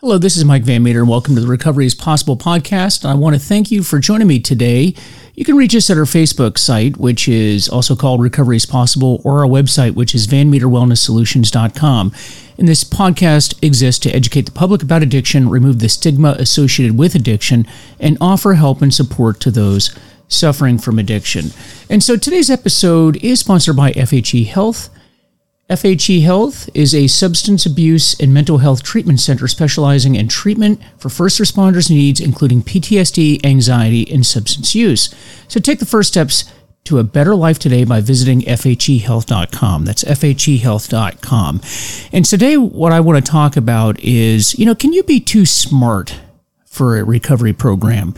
Hello, this is Mike Van Meter, and welcome to the Recovery is Possible podcast. I want to thank you for joining me today. You can reach us at our Facebook site, which is also called Recovery is Possible, or our website, which is vanmeterwellnesssolutions.com. And this podcast exists to educate the public about addiction, remove the stigma associated with addiction, and offer help and support to those suffering from addiction. And so today's episode is sponsored by FHE Health. FHE Health is a substance abuse and mental health treatment center specializing in treatment for first responders' needs, including PTSD, anxiety, and substance use. So take the first steps to a better life today by visiting FHEHealth.com. That's FHEHealth.com. And today, what I want to talk about is you know, can you be too smart for a recovery program?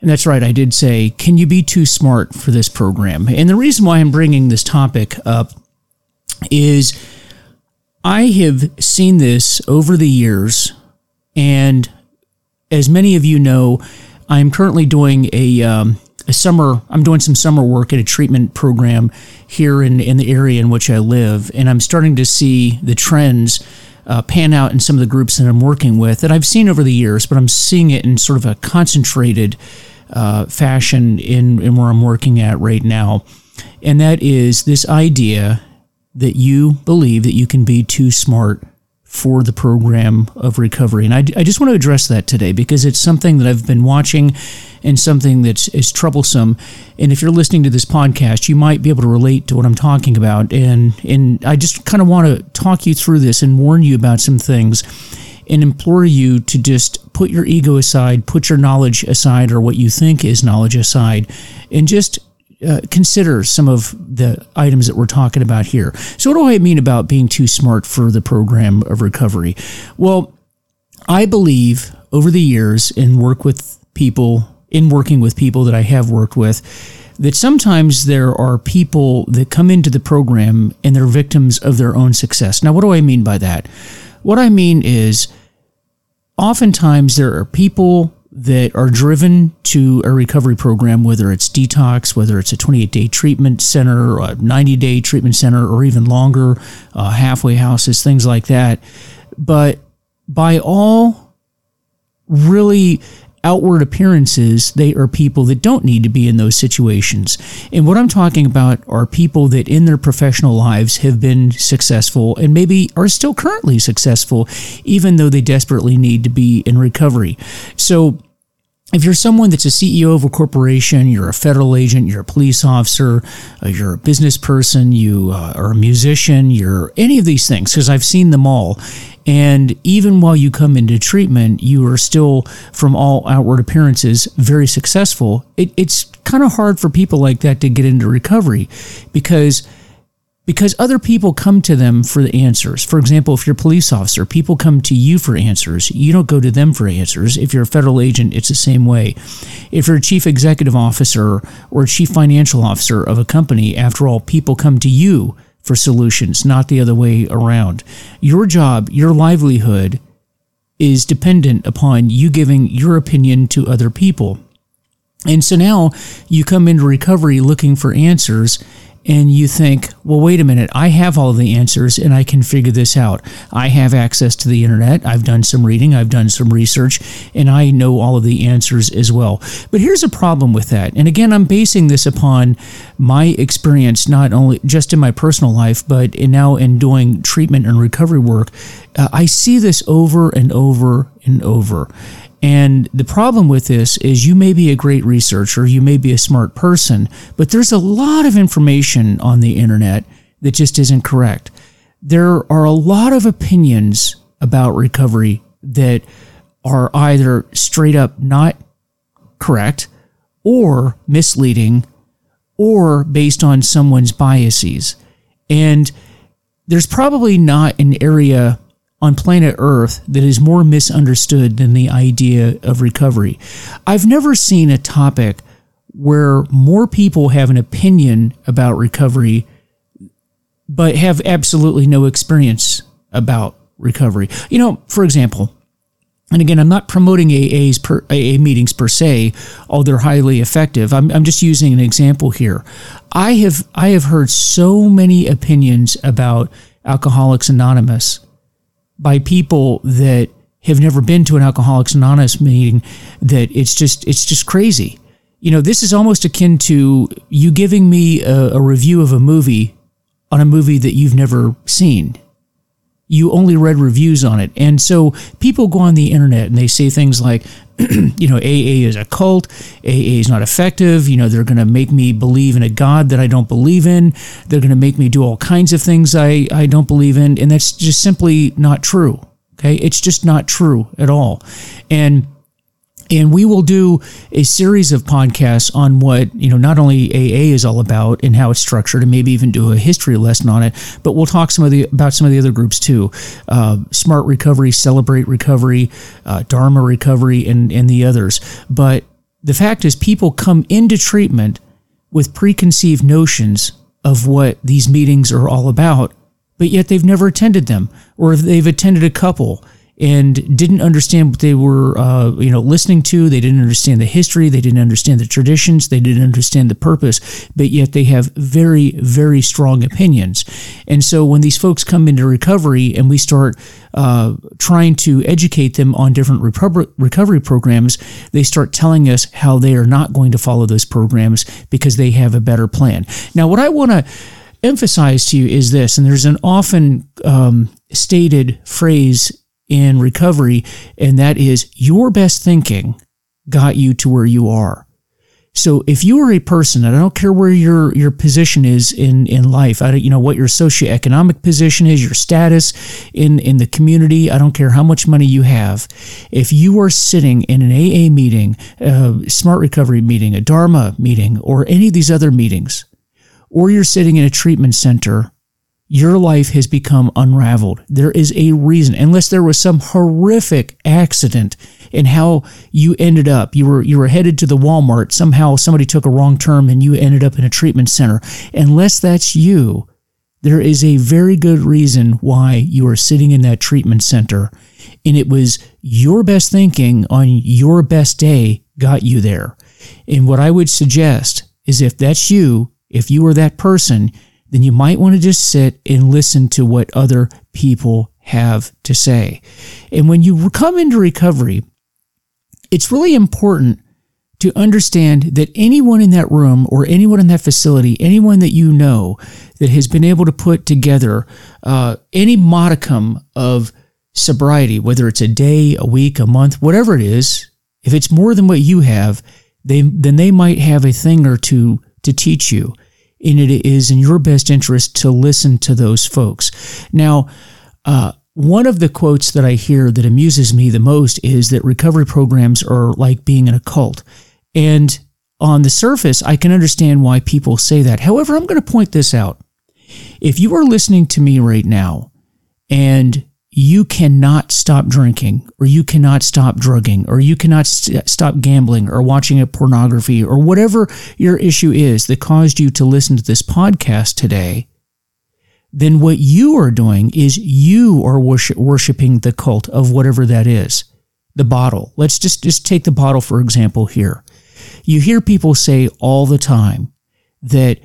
And that's right, I did say, can you be too smart for this program? And the reason why I'm bringing this topic up is I have seen this over the years, and as many of you know, I'm currently doing a, um, a summer. I'm doing some summer work at a treatment program here in in the area in which I live, and I'm starting to see the trends. Uh, pan out in some of the groups that I'm working with that I've seen over the years, but I'm seeing it in sort of a concentrated uh, fashion in, in where I'm working at right now. And that is this idea that you believe that you can be too smart for the program of recovery. And I, I just want to address that today because it's something that I've been watching and something that is troublesome. And if you're listening to this podcast, you might be able to relate to what I'm talking about. And, and I just kind of want to talk you through this and warn you about some things and implore you to just put your ego aside, put your knowledge aside, or what you think is knowledge aside, and just uh, consider some of the items that we're talking about here. So, what do I mean about being too smart for the program of recovery? Well, I believe over the years in work with people, in working with people that I have worked with, that sometimes there are people that come into the program and they're victims of their own success. Now, what do I mean by that? What I mean is, oftentimes there are people that are driven to a recovery program, whether it's detox, whether it's a 28 day treatment center, a 90 day treatment center, or even longer, uh, halfway houses, things like that. But by all really outward appearances, they are people that don't need to be in those situations. And what I'm talking about are people that in their professional lives have been successful and maybe are still currently successful, even though they desperately need to be in recovery. So, if you're someone that's a CEO of a corporation, you're a federal agent, you're a police officer, uh, you're a business person, you uh, are a musician, you're any of these things, because I've seen them all. And even while you come into treatment, you are still, from all outward appearances, very successful. It, it's kind of hard for people like that to get into recovery because because other people come to them for the answers. For example, if you're a police officer, people come to you for answers. You don't go to them for answers. If you're a federal agent, it's the same way. If you're a chief executive officer or chief financial officer of a company, after all, people come to you for solutions, not the other way around. Your job, your livelihood is dependent upon you giving your opinion to other people. And so now you come into recovery looking for answers and you think, well, wait a minute, I have all the answers and I can figure this out. I have access to the internet. I've done some reading, I've done some research, and I know all of the answers as well. But here's a problem with that. And again, I'm basing this upon my experience, not only just in my personal life, but in now in doing treatment and recovery work. Uh, I see this over and over and over. And the problem with this is you may be a great researcher, you may be a smart person, but there's a lot of information on the internet that just isn't correct. There are a lot of opinions about recovery that are either straight up not correct or misleading or based on someone's biases. And there's probably not an area on planet Earth that is more misunderstood than the idea of recovery. I've never seen a topic where more people have an opinion about recovery but have absolutely no experience about recovery. You know, for example, and again, I'm not promoting AA's per, AA meetings per se, although they're highly effective. I'm, I'm just using an example here. I have I have heard so many opinions about Alcoholics Anonymous by people that have never been to an Alcoholics Anonymous meeting that it's just it's just crazy. You know, this is almost akin to you giving me a, a review of a movie on a movie that you've never seen. You only read reviews on it. And so people go on the internet and they say things like, you know, AA is a cult, AA is not effective, you know, they're going to make me believe in a God that I don't believe in, they're going to make me do all kinds of things I, I don't believe in, and that's just simply not true. Okay, it's just not true at all. And and we will do a series of podcasts on what you know not only AA is all about and how it's structured, and maybe even do a history lesson on it. But we'll talk some of the about some of the other groups too: uh, Smart Recovery, Celebrate Recovery, uh, Dharma Recovery, and and the others. But the fact is, people come into treatment with preconceived notions of what these meetings are all about, but yet they've never attended them, or they've attended a couple and didn't understand what they were, uh, you know, listening to. They didn't understand the history. They didn't understand the traditions. They didn't understand the purpose. But yet they have very, very strong opinions. And so when these folks come into recovery and we start uh, trying to educate them on different recovery programs, they start telling us how they are not going to follow those programs because they have a better plan. Now, what I want to emphasize to you is this, and there's an often um, stated phrase in recovery, and that is your best thinking got you to where you are. So if you are a person, and I don't care where your your position is in in life, I don't, you know what your socioeconomic position is, your status in in the community. I don't care how much money you have. If you are sitting in an AA meeting, a Smart Recovery meeting, a Dharma meeting, or any of these other meetings, or you're sitting in a treatment center your life has become unraveled. There is a reason, unless there was some horrific accident in how you ended up. You were you were headed to the Walmart. Somehow somebody took a wrong turn and you ended up in a treatment center. Unless that's you, there is a very good reason why you are sitting in that treatment center. And it was your best thinking on your best day got you there. And what I would suggest is if that's you, if you are that person, then you might want to just sit and listen to what other people have to say. And when you come into recovery, it's really important to understand that anyone in that room or anyone in that facility, anyone that you know that has been able to put together uh, any modicum of sobriety, whether it's a day, a week, a month, whatever it is, if it's more than what you have, they, then they might have a thing or two to teach you and it is in your best interest to listen to those folks. Now, uh, one of the quotes that I hear that amuses me the most is that recovery programs are like being in a cult. And on the surface, I can understand why people say that. However, I'm going to point this out. If you are listening to me right now and you cannot stop drinking or you cannot stop drugging or you cannot st- stop gambling or watching a pornography or whatever your issue is that caused you to listen to this podcast today then what you are doing is you are worship- worshiping the cult of whatever that is. The bottle. Let's just just take the bottle for example here. You hear people say all the time that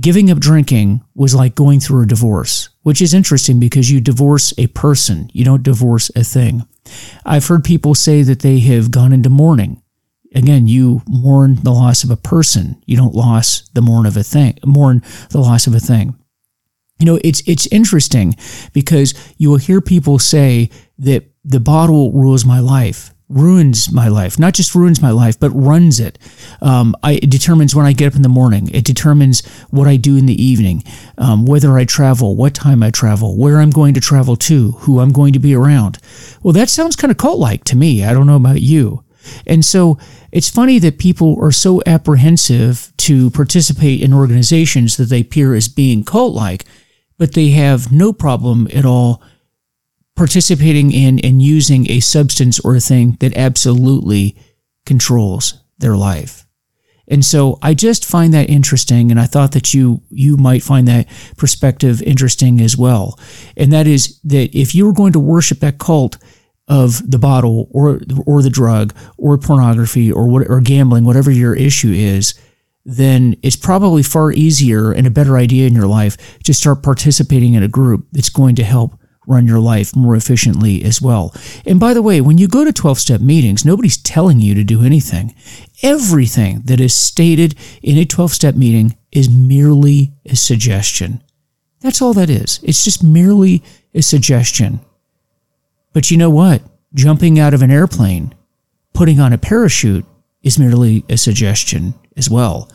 giving up drinking was like going through a divorce, which is interesting because you divorce a person, you don't divorce a thing. I've heard people say that they have gone into mourning. Again, you mourn the loss of a person. You don't loss the mourn of a thing, mourn the loss of a thing. You know, it's it's interesting because you will hear people say that the bottle rules my life ruins my life. Not just ruins my life, but runs it. Um, I, it determines when I get up in the morning. It determines what I do in the evening, um, whether I travel, what time I travel, where I'm going to travel to, who I'm going to be around. Well, that sounds kind of cult like to me. I don't know about you. And so it's funny that people are so apprehensive to participate in organizations that they appear as being cult like, but they have no problem at all participating in and using a substance or a thing that absolutely controls their life. And so I just find that interesting and I thought that you you might find that perspective interesting as well. And that is that if you were going to worship that cult of the bottle or or the drug or pornography or what or gambling whatever your issue is, then it's probably far easier and a better idea in your life to start participating in a group that's going to help run your life more efficiently as well. And by the way, when you go to 12 step meetings, nobody's telling you to do anything. Everything that is stated in a 12 step meeting is merely a suggestion. That's all that is. It's just merely a suggestion. But you know what? Jumping out of an airplane, putting on a parachute is merely a suggestion as well.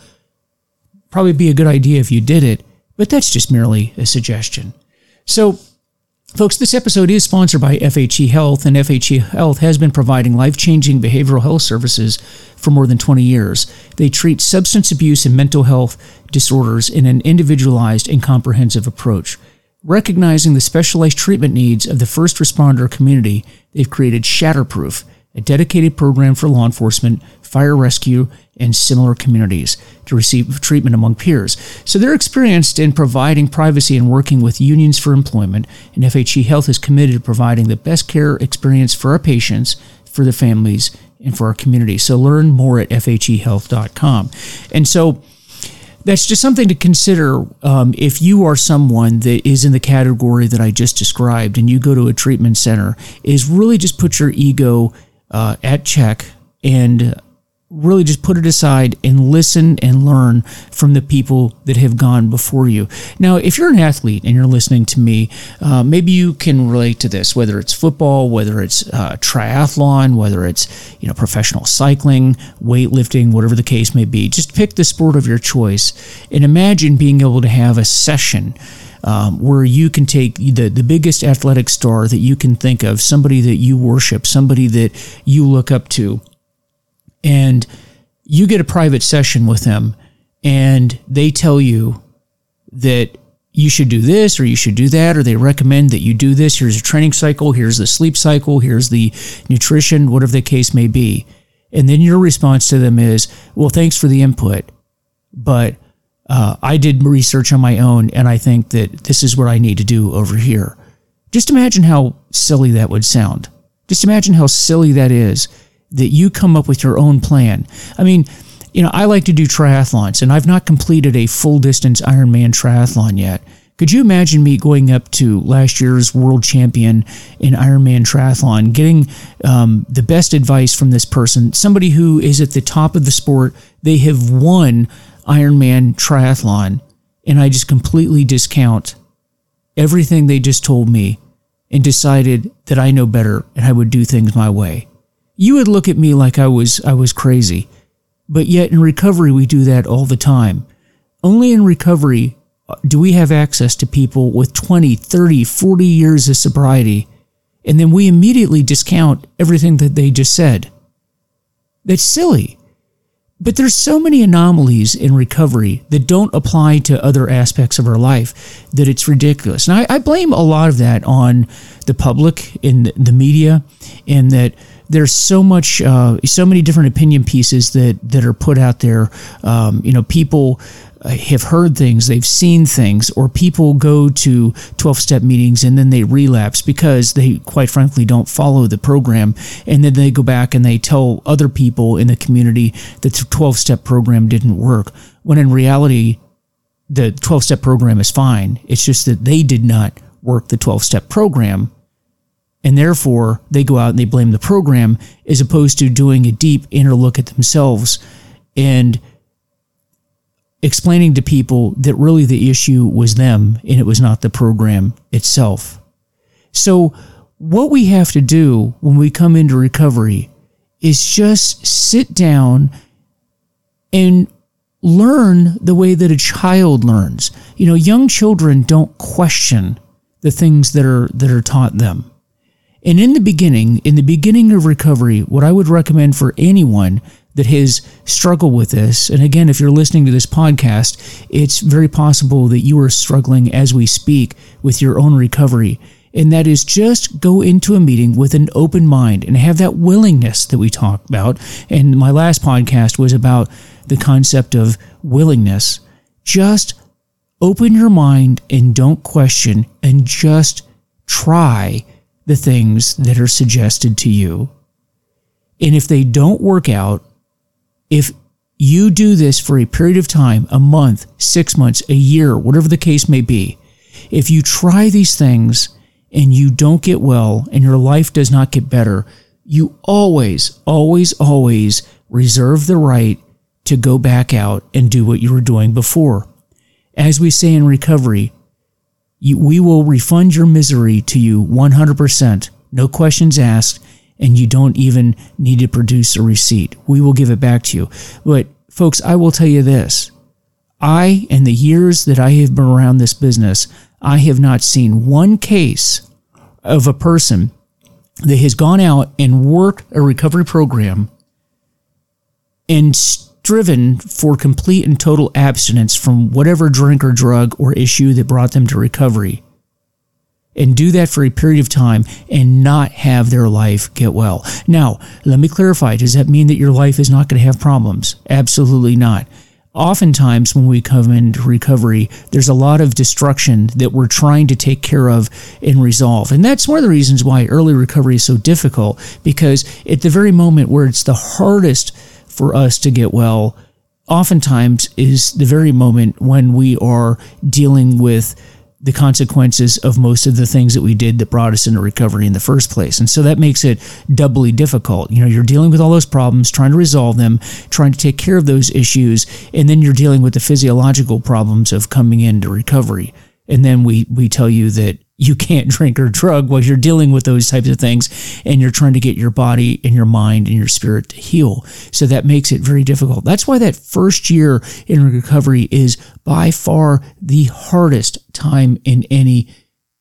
Probably be a good idea if you did it, but that's just merely a suggestion. So, folks, this episode is sponsored by FHE Health, and FHE Health has been providing life changing behavioral health services for more than 20 years. They treat substance abuse and mental health disorders in an individualized and comprehensive approach. Recognizing the specialized treatment needs of the first responder community, they've created Shatterproof, a dedicated program for law enforcement, fire rescue, and similar communities to receive treatment among peers. So they're experienced in providing privacy and working with unions for employment, and FHE Health is committed to providing the best care experience for our patients, for their families, and for our community. So learn more at fhehealth.com. And so that's just something to consider um, if you are someone that is in the category that I just described and you go to a treatment center, is really just put your ego uh, at check and really just put it aside and listen and learn from the people that have gone before you. Now, if you're an athlete and you're listening to me, uh, maybe you can relate to this, whether it's football, whether it's uh, triathlon, whether it's you know professional cycling, weightlifting, whatever the case may be. Just pick the sport of your choice and imagine being able to have a session. Um, where you can take the, the biggest athletic star that you can think of, somebody that you worship, somebody that you look up to, and you get a private session with them and they tell you that you should do this or you should do that or they recommend that you do this. Here's a training cycle here's the sleep cycle here's the nutrition whatever the case may be. And then your response to them is well thanks for the input but uh, i did research on my own and i think that this is what i need to do over here just imagine how silly that would sound just imagine how silly that is that you come up with your own plan. I mean, you know, I like to do triathlons, and I've not completed a full distance Ironman triathlon yet. Could you imagine me going up to last year's world champion in Ironman triathlon, getting um, the best advice from this person, somebody who is at the top of the sport? They have won Ironman triathlon, and I just completely discount everything they just told me and decided that I know better and I would do things my way you would look at me like I was I was crazy. But yet in recovery we do that all the time. Only in recovery uh, do we have access to people with 20, 30, 40 years of sobriety and then we immediately discount everything that they just said. That's silly. But there's so many anomalies in recovery that don't apply to other aspects of our life that it's ridiculous. And I, I blame a lot of that on the public in the media, and that there's so much, uh, so many different opinion pieces that that are put out there. Um, you know, people have heard things, they've seen things, or people go to 12 step meetings and then they relapse because they, quite frankly, don't follow the program. And then they go back and they tell other people in the community that the 12 step program didn't work. When in reality, the 12 step program is fine. It's just that they did not work the 12 step program and therefore they go out and they blame the program as opposed to doing a deep inner look at themselves and explaining to people that really the issue was them and it was not the program itself. So, what we have to do when we come into recovery is just sit down and learn the way that a child learns. You know, young children don't question the things that are that are taught them. And in the beginning, in the beginning of recovery, what I would recommend for anyone that has struggled with this, and again, if you're listening to this podcast, it's very possible that you are struggling as we speak with your own recovery. And that is just go into a meeting with an open mind and have that willingness that we talked about. And my last podcast was about the concept of willingness. Just open your mind and don't question and just try the things that are suggested to you. And if they don't work out, if you do this for a period of time, a month, six months, a year, whatever the case may be, if you try these things and you don't get well and your life does not get better, you always, always, always reserve the right to go back out and do what you were doing before. As we say in recovery, you, we will refund your misery to you 100%, no questions asked, and you don't even need to produce a receipt. We will give it back to you. But, folks, I will tell you this I, in the years that I have been around this business, I have not seen one case of a person that has gone out and worked a recovery program and striven for complete and total abstinence from whatever drink or drug or issue that brought them to recovery and do that for a period of time and not have their life get well. Now, let me clarify does that mean that your life is not going to have problems? Absolutely not oftentimes when we come into recovery, there's a lot of destruction that we're trying to take care of and resolve. And that's one of the reasons why early recovery is so difficult because at the very moment where it's the hardest for us to get well, oftentimes is the very moment when we are dealing with the consequences of most of the things that we did that brought us into recovery in the first place. And so that makes it doubly difficult. You know, you're dealing with all those problems, trying to resolve them, trying to take care of those issues, and then you're dealing with the physiological problems of coming into recovery. And then we we tell you that you can't drink or drug while you're dealing with those types of things and you're trying to get your body and your mind and your spirit to heal. So that makes it very difficult. That's why that first year in recovery is by far the hardest time in any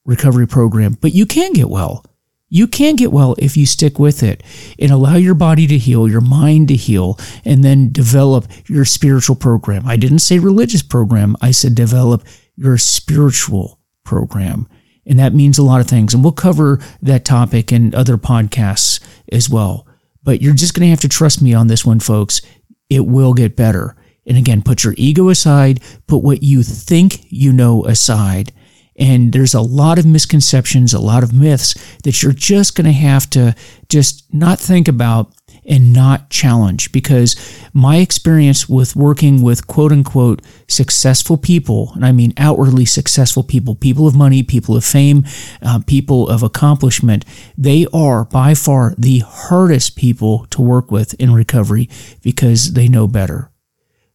recovery program. But you can get well. You can get well if you stick with it and allow your body to heal, your mind to heal, and then develop your spiritual program. I didn't say religious program. I said develop your spiritual program. And that means a lot of things. And we'll cover that topic in other podcasts as well. But you're just going to have to trust me on this one, folks. It will get better. And again, put your ego aside, put what you think you know aside. And there's a lot of misconceptions, a lot of myths that you're just going to have to just not think about and not challenge because my experience with working with quote unquote successful people, and I mean outwardly successful people, people of money, people of fame, uh, people of accomplishment, they are by far the hardest people to work with in recovery because they know better.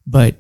But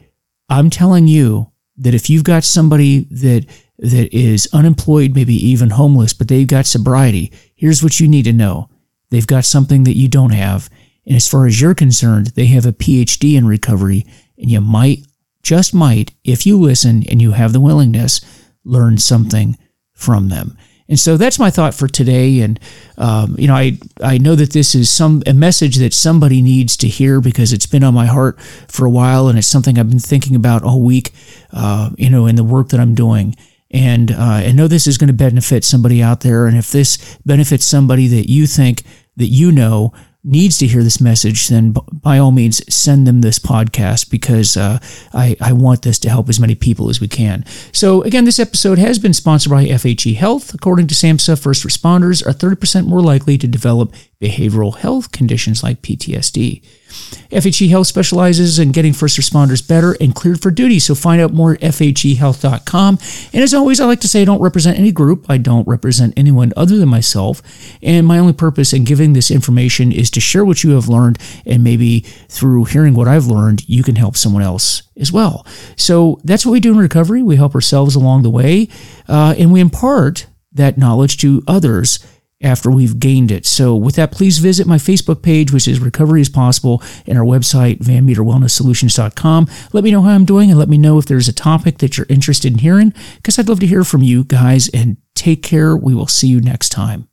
I'm telling you that if you've got somebody that that is unemployed, maybe even homeless, but they've got sobriety, here's what you need to know. They've got something that you don't have, and as far as you're concerned, they have a PhD in recovery, and you might, just might, if you listen and you have the willingness, learn something from them. And so that's my thought for today. And um, you know, I I know that this is some a message that somebody needs to hear because it's been on my heart for a while, and it's something I've been thinking about all week. Uh, you know, in the work that I'm doing. And uh, I know this is going to benefit somebody out there. And if this benefits somebody that you think that you know needs to hear this message, then by all means send them this podcast because uh, I, I want this to help as many people as we can. So, again, this episode has been sponsored by FHE Health. According to SAMHSA, first responders are 30% more likely to develop behavioral health conditions like PTSD. FHE Health specializes in getting first responders better and cleared for duty. So find out more at FHEHealth.com. And as always, I like to say I don't represent any group. I don't represent anyone other than myself. And my only purpose in giving this information is to share what you have learned. And maybe through hearing what I've learned, you can help someone else as well. So that's what we do in recovery. We help ourselves along the way. Uh, and we impart that knowledge to others after we've gained it. So, with that, please visit my Facebook page, which is Recovery is Possible, and our website, VanMeterWellnessSolutions.com. Let me know how I'm doing and let me know if there's a topic that you're interested in hearing, because I'd love to hear from you guys. And take care. We will see you next time.